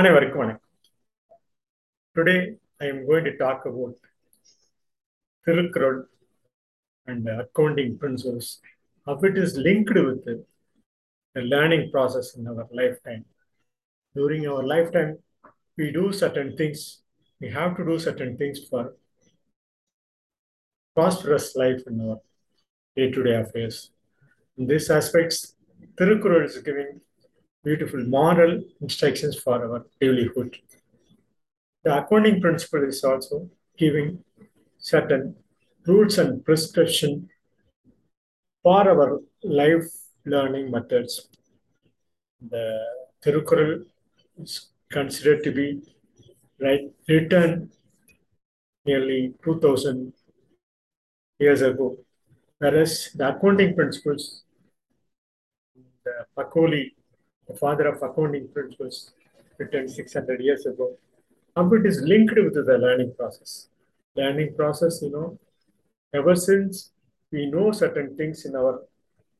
அனைவருக்கும் வணக்கம் today I am going to talk about Thirukkural and accounting principles how it is linked with the, the learning process in our lifetime. During our lifetime, we do certain things. We have to do certain things for prosperous life in our day-to-day affairs. In these aspects, Tirukkural is giving beautiful moral instructions for our livelihood. The accounting principle is also giving certain rules and prescription for our life learning methods. The Tirukkural is considered to be right written nearly 2000 years ago, whereas the accounting principles, the Pakoli, the father of accounting principles, written 600 years ago, how it is linked with the learning process. Learning process, you know, ever since we know certain things in our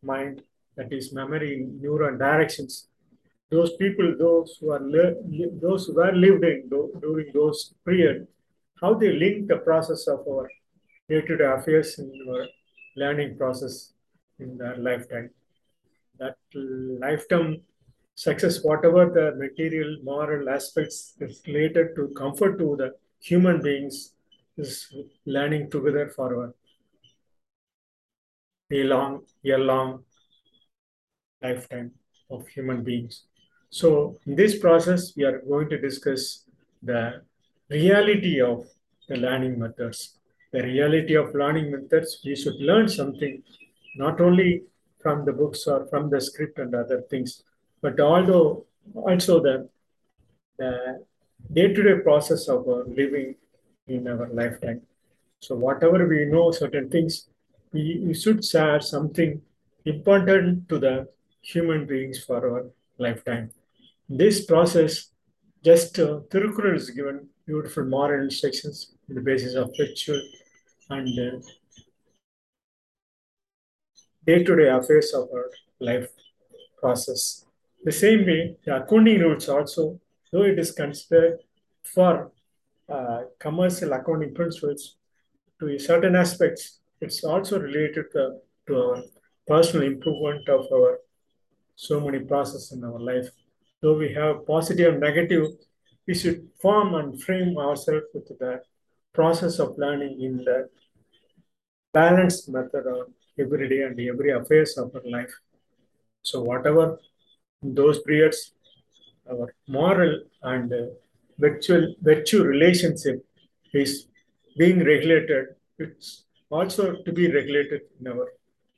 mind, that is memory, neuron directions. Those people, those who are li- those who were lived in tho- during those period, how they link the process of our day-to-day affairs in our learning process in their lifetime. That lifetime success, whatever the material, moral aspects is related to comfort to the human beings, is learning together for a long, year long lifetime of human beings. So, in this process, we are going to discuss the reality of the learning methods. The reality of learning methods, we should learn something not only from the books or from the script and other things, but although also the, the day-to-day process of our living in our lifetime. So whatever we know, certain things, we, we should share something important to the human beings for our lifetime. This process, just uh, Tirukkural is given beautiful moral instructions on the basis of ritual and uh, day-to-day affairs of our life process. The same way, the accounting rules also, though it is considered for uh, commercial accounting principles, to certain aspects, it's also related to, to our personal improvement of our so many processes in our life. Though we have positive and negative, we should form and frame ourselves with the process of learning in the balanced method of every day and every affairs of our life. So whatever those periods, our moral and uh, virtual virtue relationship is being regulated. It's also to be regulated in our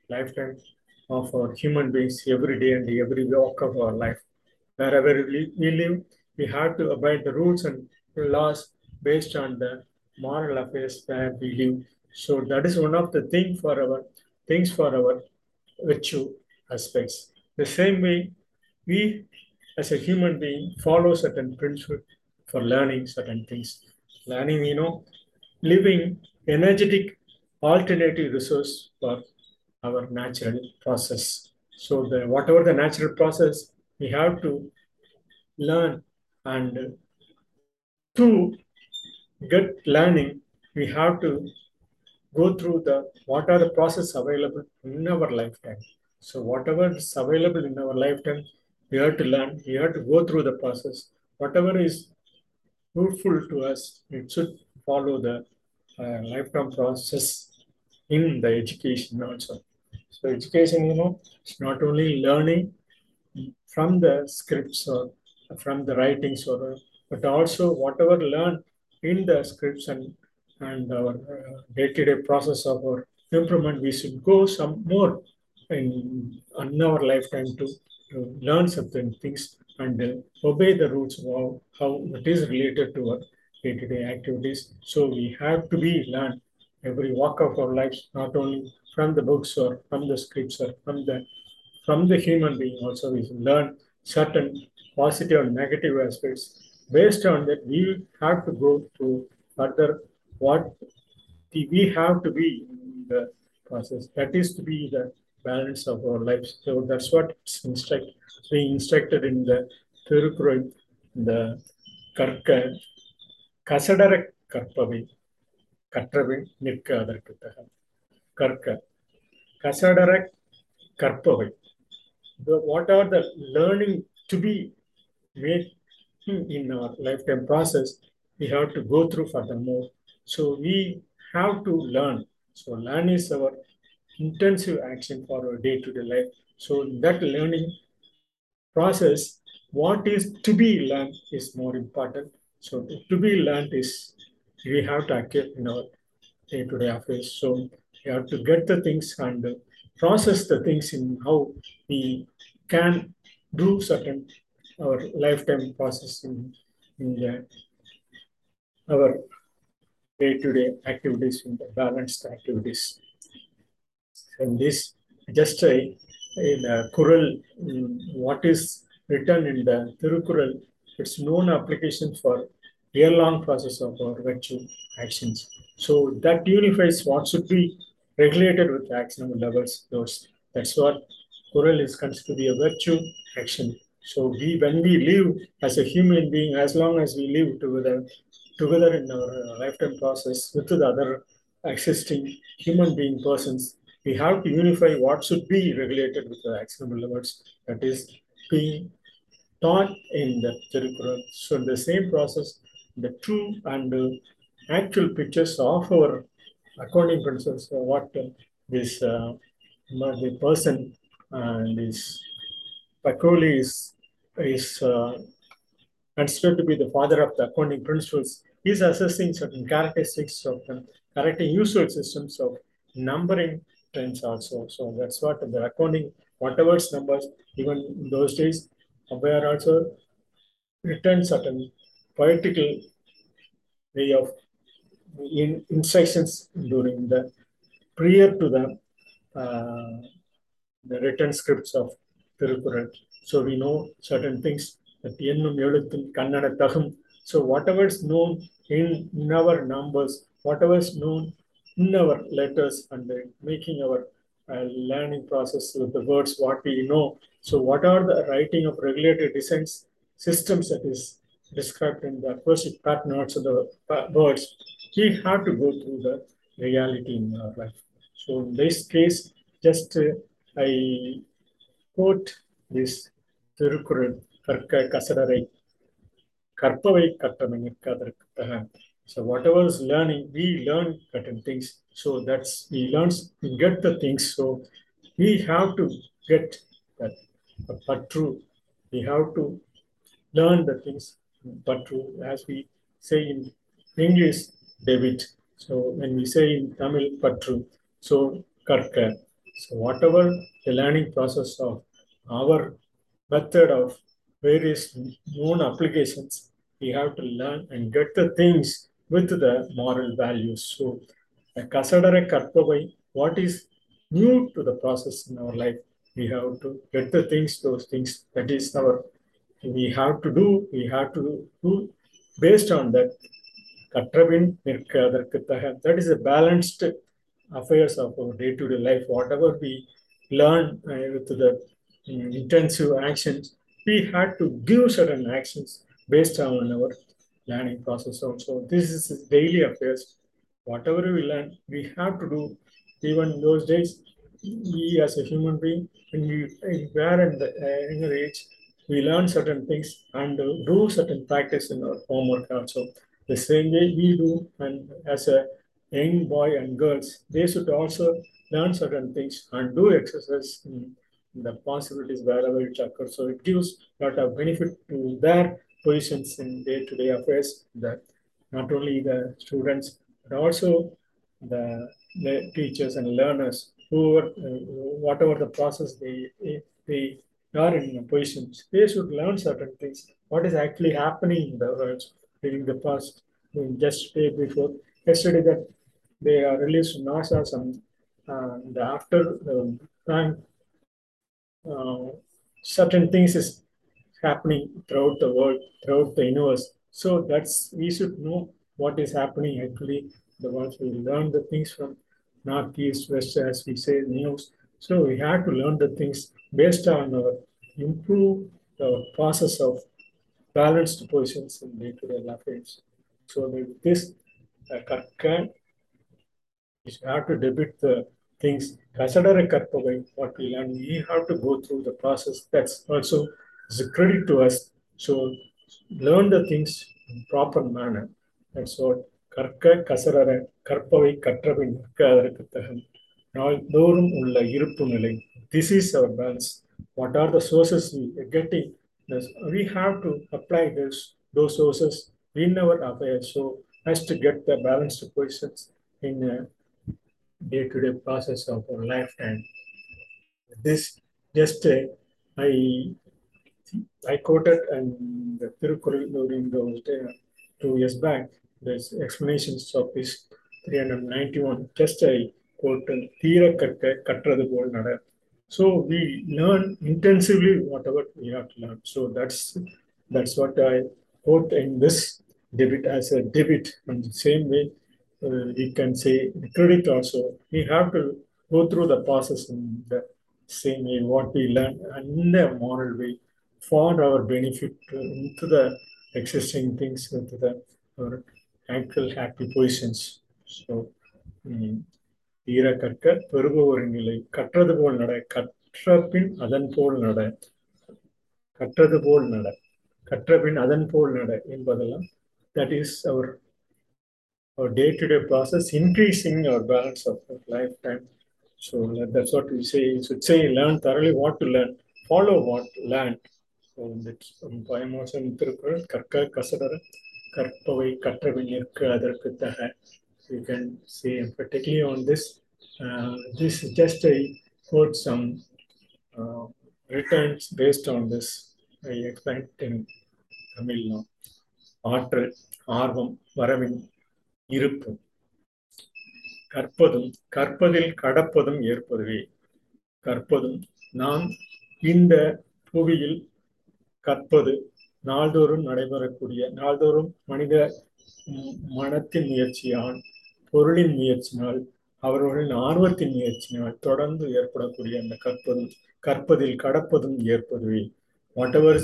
lifetime of our human beings every day and every walk of our life. Wherever we live, we have to abide the rules and laws based on the moral affairs where we live. So that is one of the thing for our things for our virtue aspects. The same way, we as a human being follow certain principles for learning certain things. Learning, you know, living energetic alternative resource for our natural process. So the whatever the natural process, we have to learn and to get learning, we have to go through the what are the process available in our lifetime. So whatever is available in our lifetime, we have to learn, we have to go through the process. Whatever is fruitful to us, it should follow the uh, lifetime process in the education also. So education, you know, it's not only learning from the scripts or from the writings or but also whatever learned in the scripts and and our uh, day-to-day process of our improvement, we should go some more in, in our lifetime to, to learn certain things and uh, obey the rules of how, it is related to our day-to-day activities. So we have to be learned every walk of our lives, not only from the books or from the scripts or from the from the human being also we learn certain positive and negative aspects. Based on that, we have to go to further what we have to be in the process. That is to be the balance of our lives. So that's what it's instruct, being instructed in the Thirukural, the Karka, Kasadara Karpavi, Katravi, Nirka Adarkutaha, Karka, Kasadara Karpavi. The, what are the learning to be made in our lifetime process, we have to go through furthermore. So we have to learn. So learn is our intensive action for our day-to-day life. So that learning process what is to be learned is more important. So to be learned is we have to active in our day-to-day affairs. So we have to get the things and process the things in how we can do certain our lifetime process in, the, our day-to-day activities in the balanced activities. And this just a, in a Kural, what is written in the Tirukural, it's known application for year-long process of our virtue actions. So that unifies what should be regulated with actionable levels. Those that's what Kural is considered to be a virtue action. So we, when we live as a human being, as long as we live together, together in our lifetime process with the other existing human being persons, we have to unify what should be regulated with the actionable levels that is being taught in the Tirukkural. So in the same process, the true and uh, actual pictures of our accounting principles, uh, what uh, this uh, the person and this Pakoli is, is uh, considered to be the father of the accounting principles. He's assessing certain characteristics of the correcting usual systems of numbering trends also. So that's what the accounting, whatever's numbers, even those days, were also written certain poetical way of in instructions during the prior to the uh, the written scripts of Tirukkural. So we know certain things that. So whatever is known in, in our numbers, whatever is known in our letters and making our uh, learning process with the words what we know. So what are the writing of regulated designs systems that is described in the acoustic pattern also the words, we have to go through the reality in our life. So in this case, just uh, I quote this. So whatever is learning, we learn certain things. So that's we learn, we get the things. So we have to get that. True, we have to learn the things. True, as we say in English, debit. So when we say in Tamil, patru. So karka. So whatever the learning process of our method of various known applications, we have to learn and get the things with the moral values. So Kasadara Karpavai, what is new to the process in our life? We have to get the things, those things that is our we have to do, we have to do based on that. Katrabin that is a balanced affairs of our day-to-day life. Whatever we learn uh, with the um, intensive actions, we had to give certain actions based on our learning process also. This is daily affairs. Whatever we learn, we have to do. Even those days, we as a human being, when we were in the uh, younger age, we learn certain things and uh, do certain practice in our homework also. The same way we do, and as a young boy and girls, they should also learn certain things and do exercise in the possibilities wherever it occurs. So it gives lot of benefit to their positions in day-to-day affairs that not only the students, but also the, the teachers and learners who uh, whatever the process they, they are in positions, they should learn certain things. What is actually happening in the world during the past, just day before, yesterday that they are released from NASA some uh, the after the time uh, certain things is happening throughout the world, throughout the universe. So that's we should know what is happening actually. The world we learn the things from north, east, west, as we say news. So we have to learn the things based on our improve the process of balanced positions in day-to-day affairs. So with this, uh, Karka is have to debit the things. Kasadara Karpavai, what we learn, we have to go through the process. That's also is a credit to us. So learn the things in proper manner. That's what கற்க கசரற கற்பவை கற்றபின் நிற்க அதற்கு தகன் நாள்தோறும் உள்ள இருப்பு நிலை this is our balance what are the sources getting we have to apply this those sources in our affairs so as to get the balanced positions in a day-to-day process of our lifetime. This just uh, I I quoted and the Tirukural during those day, two years back. There's explanations of this 391. Just I quoted Katrathu Pol Nada. So we learn intensively whatever we have to learn. So that's that's what I quote in this debit as a debit. In the same way, uh, we can say the credit also. We have to go through the process in the same way what we learn in a moral way for our benefit uh, into the existing things into the our actual happy positions. So um, ஈர கற்க பெறுபவர் நிலை கற்றது போல் நட கற்ற பின் அதன் போல் நட கற்றது போல் நட கற்ற பின் அதன் போல் நட என்பதெல்லாம் that is our our day-to-day process increasing our balance of our lifetime. So that's what we say. You should say learn thoroughly what to learn, follow what learn. பயமோசம் திருக்குறள் கற்க கசடர கற்பவை கற்றவில் இருக்க அதற்கு தக you can see particularly on this this this just i quote some uh, returns based on this i expect in tamil now ஆற்றல் ஆர்வம் வரவின் இருப்பு கற்பதும் கற்பதில் கடப்பதும் ஏற்பதுவே கற்பதும் நாம் இந்த புவியில் கற்பது நாள்தோறும் நடைபெறக்கூடிய நாள்தோறும் மனித மனத்தின் முயற்சியால் பொருளின் முயற்சினால் அவர்களின் ஆர்வத்தின் முயற்சினால் தொடர்ந்து ஏற்படக்கூடிய அந்த கற்பதும் கற்பதில் கடப்பதும் ஏற்பதுவே. Whatever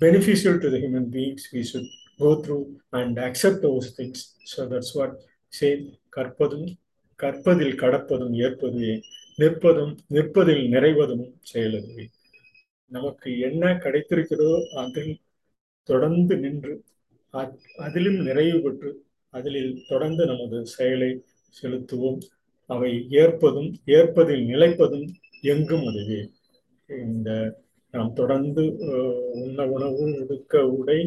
beneficial to the human beings we should go through and accept those things. So that's what say கற்பதும் கற்பதில் கடப்பதும் ஏற்பதுவே. நிற்பதும் நிற்பதில் நிறைவதும் செயலதுவே. நமக்கு என்ன கிடைத்திருக்கிறதோ அதில் தொடர்ந்து நின்று அதிலும் நிறைவு பெற்று அதில் தொடர்ந்து நமது செயலை செலுத்துவோம். அவை ஏற்பதும் ஏற்பதில் நிலைப்பதும் எங்கும் அதுவே. இந்த நாம் தொடர்ந்து உண்ண உணவு உடுக்க உடை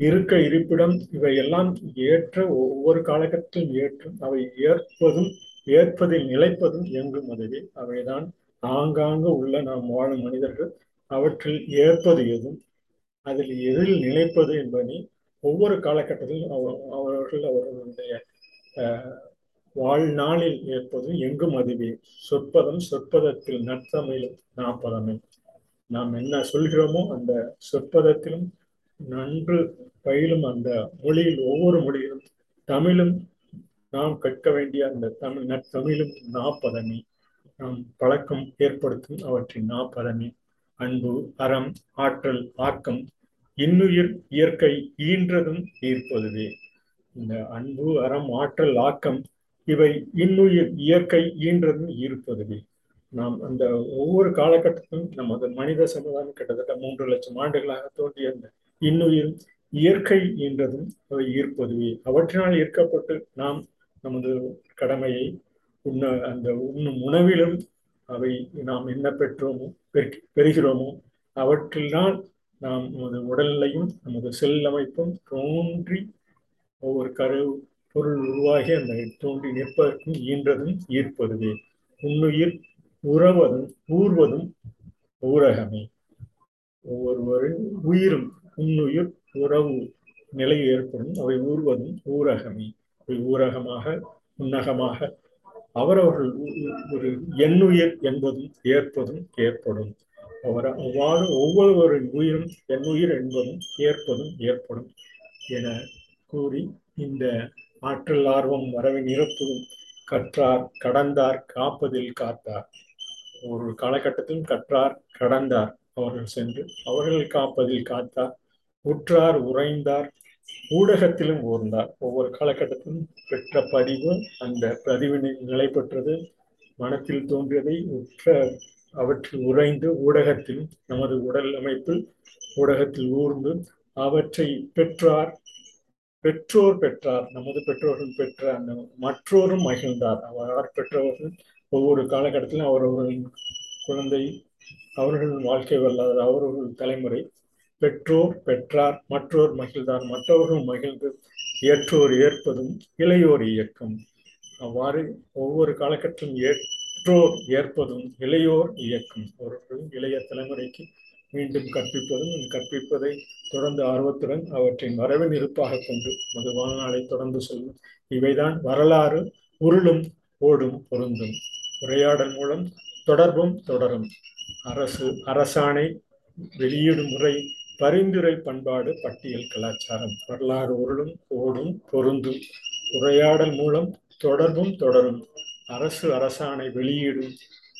இருக்க இருப்பிடம் இவையெல்லாம் ஏற்ற ஒவ்வொரு காலகட்டத்திலும் ஏற்றும் அவை ஏற்பதும் ஏற்பதில் நிலைப்பதும் எங்கும் அதுவே. அவைதான் ஆங்காங்கு உள்ள நாம் வாழும் மனிதர்கள். அவற்றில் ஏற்பது எதும் அதில் எதில் நிலைப்பது என்பதை ஒவ்வொரு காலகட்டத்திலும் அவர்கள் அவர்களுடைய வாழ்நாளில் ஏற்பது எங்கும் அதுவே. சொற்பதம் சொற்பதத்தில் நற்றமையிலும் நாற்பதமே. நாம் என்ன சொல்கிறோமோ அந்த சொற்பதத்திலும் நன்று பயிலும் அந்த மொழியில் ஒவ்வொரு மொழியிலும் தமிழும் நாம் கற்க வேண்டிய அந்த தமிழ் நற்தமிழும் நாற்பதமே. நாம் பழக்கம் ஏற்படுத்தும் அவற்றின் நாற்பதமே. அன்பு அறம் ஆற்றல் ஆக்கம் இன்னுயிர் இயற்கை ஈன்றதும் ஈர்ப்பதுவே. இந்த அன்பு அறம் ஆற்றல் ஆக்கம் இவை இன்னுயிர் இயற்கை ஈன்றதும் ஈர்ப்பதுவே. நாம் அந்த ஒவ்வொரு காலகட்டத்திலும் நமது மனித சமுதாயம் கிட்டத்தட்ட மூன்று லட்சம் ஆண்டுகளாக தோன்றிய அந்த இன்னுயிர் இயற்கை ஈன்றதும் அவை ஈர்ப்பதுவே. அவற்றினால் ஈர்க்கப்பட்டு நாம் நமது கடமையை உண்ண அந்த உண்ணும் உணவிலும் அவை நாம் என்ன பெற்றோமோ பெறுகிறோமோ? அவற்றில்தான் நாம் நமது உடல்நிலையும் நமது செல் அமைப்பும் தோன்றி ஒவ்வொரு கரு பொருள் உருவாகி அந்த தோன்றி நிற்பதற்கும் ஈன்றதும் ஈர்ப்பதுவே. உன்னுயிர் உறவதும் ஊர்வதும் ஊரகமே. ஒவ்வொருவரின் உயிரும் உன்னுயிர் உறவு நிலை ஏற்படும். அவை ஊர்வதும் ஊரகமே. அவை ஊரகமாக உன்னகமாக அவரவர்கள் ஒரு எண்ணுயிர் என்பதும் ஏற்பதும் ஏற்படும். அவர் அவ்வாறு ஒவ்வொருவரின் உயிரும் எண்ணுயிர் என்பதும் ஏற்பதும் ஏற்படும் என கூறி இந்த ஆற்றல் ஆர்வம் வரவின் இறப்பதும் கற்றார் கடந்தார் காப்பதில் காத்தார். ஒரு காலகட்டத்திலும் கற்றார் கடந்தார். அவர்கள் சென்று அவர்கள் காப்பதில் காத்தார். உற்றார் உறைந்தார். ஊடகத்திலும் ஊர்ந்தார். ஒவ்வொரு காலகட்டத்திலும் பெற்ற பதிவு அந்த பதிவினை நிலை பெற்றது மனத்தில் தோன்றியதை உற்ற அவற்றில் உறைந்து ஊடகத்தில் நமது உடல் அமைப்பில் ஊடகத்தில் ஊர்ந்து அவற்றை பெற்றார் பெற்றோர் பெற்றார் நமது பெற்றோர்கள் பெற்ற அந்த மற்றோரும் மகிழ்ந்தார். அவர் பெற்றவர்கள் ஒவ்வொரு காலகட்டத்திலும் அவரவர்களின் குழந்தை அவர்களின் வாழ்க்கை வரலாறு அவரவர்கள் தலைமுறை பெற்றோர் பெற்றார் மற்றோர் மகிழ்ந்தார் மற்றவர்கள் மகிழ்ந்து ஏற்றோர் ஏற்பதும் இளையோர் இயக்கம். அவ்வாறு ஒவ்வொரு காலகட்டத்திலும் ஏற்றோர் ஏற்பதும் இளையோர் இயக்கம். ஒரு இளைய தலைமுறைக்கு மீண்டும் கற்பிப்பதும் கற்பிப்பதை தொடர்ந்து ஆர்வத்துடன் அவற்றின் வரவின் இருப்பாக கொண்டு மது வாழ்நாளை தொடர்ந்து செல்லும். இவைதான் வரலாறு உருளும் ஓடும் பொருந்தும். உரையாடல் மூலம் தொடர்பும் தொடரும். அரசு அரசாணை வெளியீடு முறை பரிந்துரை பண்பாடு பட்டியல் கலாச்சாரம் வரலாறு உருளும் ஓடும் பொருந்தும் உரையாடல் மூலம் தொடர்பும் தொடரும் அரசு அரசாணை வெளியீடும்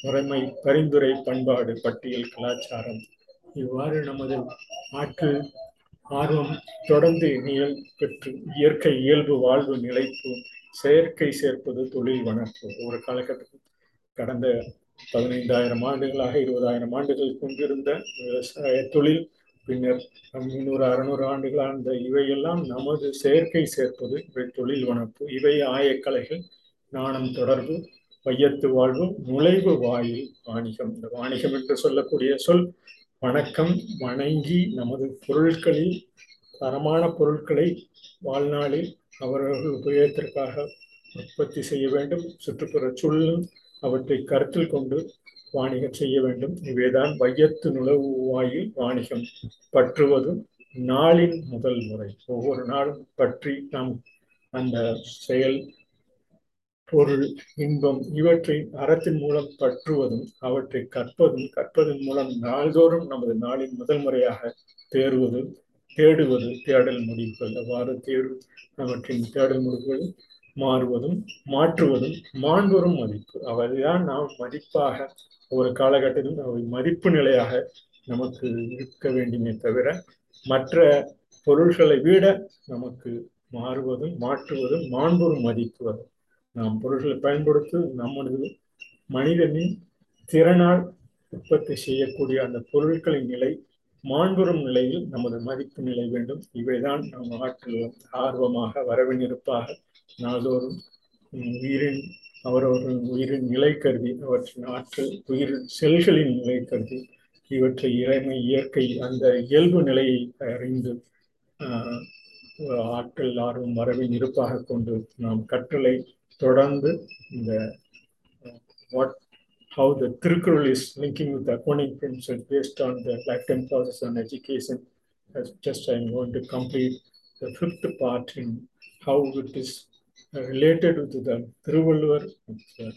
முறைமை பரிந்துரை பண்பாடு பட்டியல் கலாச்சாரம். இவ்வாறு நமது ஆட்கள் ஆர்வம் தொடர்ந்து நிகழ் பெற்று இயற்கை இயல்பு வாழ்வு நிலைப்பு செயற்கை சேர்ப்பது தொழில் வளர்ப்பு. ஒரு காலகட்டத்தில் கடந்த பதினைந்தாயிரம் ஆண்டுகளாக இருபதாயிரம் ஆண்டுகள் கொண்டிருந்த விவசாய தொழில் பின்னர் முன்னூறு அறுநூறு ஆண்டுகள் ஆண்ட இவையெல்லாம் நமது செயற்கை சேர்ப்பது இவை தொழில் வனப்பு இவை ஆயக்கலைகள் நாணம் தொடர்பு வையத்து வாழ்வு நுழைவு வாயில் வாணிகம். இந்த வாணிகம் என்று சொல்லக்கூடிய சொல் வணக்கம் வணங்கி நமது பொருட்களில் தரமான பொருட்களை வாழ்நாளில் அவர்கள் உபயோகத்திற்காக உற்பத்தி செய்ய வேண்டும். சுற்றுப்புற சூழலும் அவற்றை கருத்தில் கொண்டு வாணிகம் செய்ய வேண்டும். இவைதான் வையத்து நுழைவு வாயில் வாணிகம் பற்றுவதும் நாளின் முதல் முறை. ஒவ்வொரு நாளும் பற்றி நாம் அந்த செயல் பொருள் இன்பம் இவற்றை அறத்தின் மூலம் பற்றுவதும் அவற்றை கற்பதும் கற்பதன் மூலம் நாள்தோறும் நமது நாளின் முதல் முறையாக தேர்வது தேடுவது தேடல் முடிவுகள். அவ்வாறு தேடும் அவற்றின் தேடல் முடிவுகள் மாறுவதும் மாற்றுவதும் மாண்புறும் மதிப்பு. அவர்தான் நாம் மதிப்பாக ஒரு காலகட்டத்தில் அவை மதிப்பு நிலையாக நமக்கு இருக்க வேண்டுமே தவிர மற்ற பொருள்களை விட நமக்கு மாறுவதும் மாற்றுவதும் மாண்புறும் மதிப்பு. அது நாம் பொருட்களை பயன்படுத்தி நமது மனிதனின் திறனால் உற்பத்தி செய்யக்கூடிய அந்த பொருட்களின் நிலை மாண்புறும் நிலையில் நமது மதிப்பு நிலை வேண்டும். இவைதான் நம் நாட்டில் ஆர்வமாக வரவினிருப்பாக நாள்தோறும் உயிரின் அவரவர்கள் உயிரின் நிலை கருதி அவற்றின் ஆற்றல் உயிரின் செல்களின் நிலை கருதி இவற்றை இறைமை இயற்கை அந்த இயல்பு நிலையை அறிந்து ஆற்றல் ஆர்வம் வரவின் இருப்பாக கொண்டு நாம் கற்றலை தொடர்ந்து இந்த what how the Tirukkural is linking with the accounting principles based on the lifetime process on education. As just I'm going to complete the fifth part in how it is related to the Thiruvalluvar. Uh,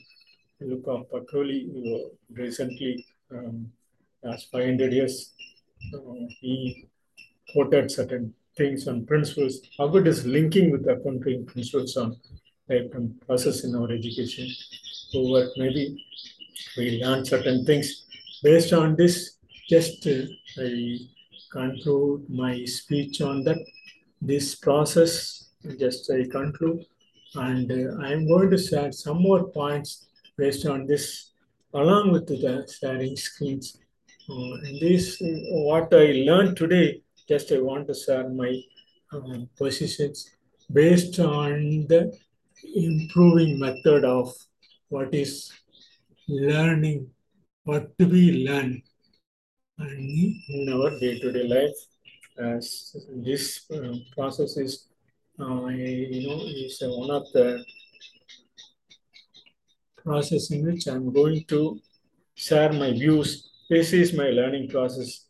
Pakoli uh, recently, um, last 500 years, uh, he quoted certain things on principles, how it is linking with accounting principles on lifetime process in our education. So what maybe we learn certain things. Based on this, just uh, I conclude my speech on that. This process, just I conclude, and uh, I am going to share some more points based on this, along with the sharing screens. Uh, and this, what I learned today, just I want to share my um, positions based on the improving method of what is learning what to be learned in our day-to-day life as this uh, process is uh, you know is uh, one of the process in which i'm going to share my views. This is my learning process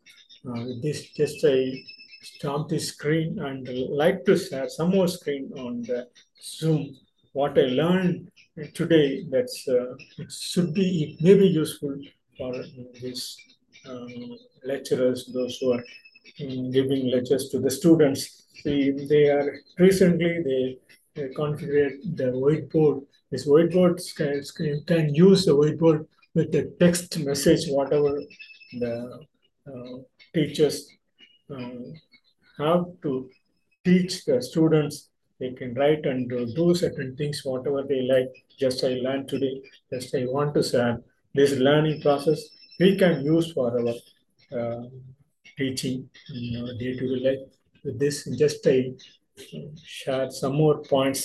this just i stop the screen and like to share some more screen on the zoom. What i learned today that's uh, it should be it may be useful for these um, lecturers those who are um, giving lectures to the students see they are recently they, they configured the whiteboard. This whiteboard can, can use the whiteboard with the text message whatever the uh, teachers um, have to teach the students. They can write and do certain things whatever they like. Just i learned today just i want to share this learning process we can use for our uh, teaching in our day-to-day life with this just i share some more points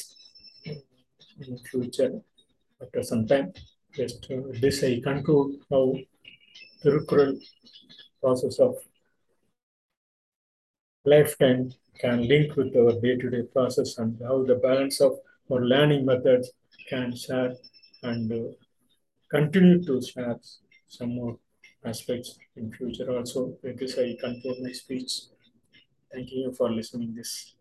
in future after some time just uh, this i conclude how Tirukkural process of lifetime can link with our day-to-day process and how the balance of our learning methods can share and uh, continue to share some more aspects in future also. With this, I conclude my speech. Thank you for listening this.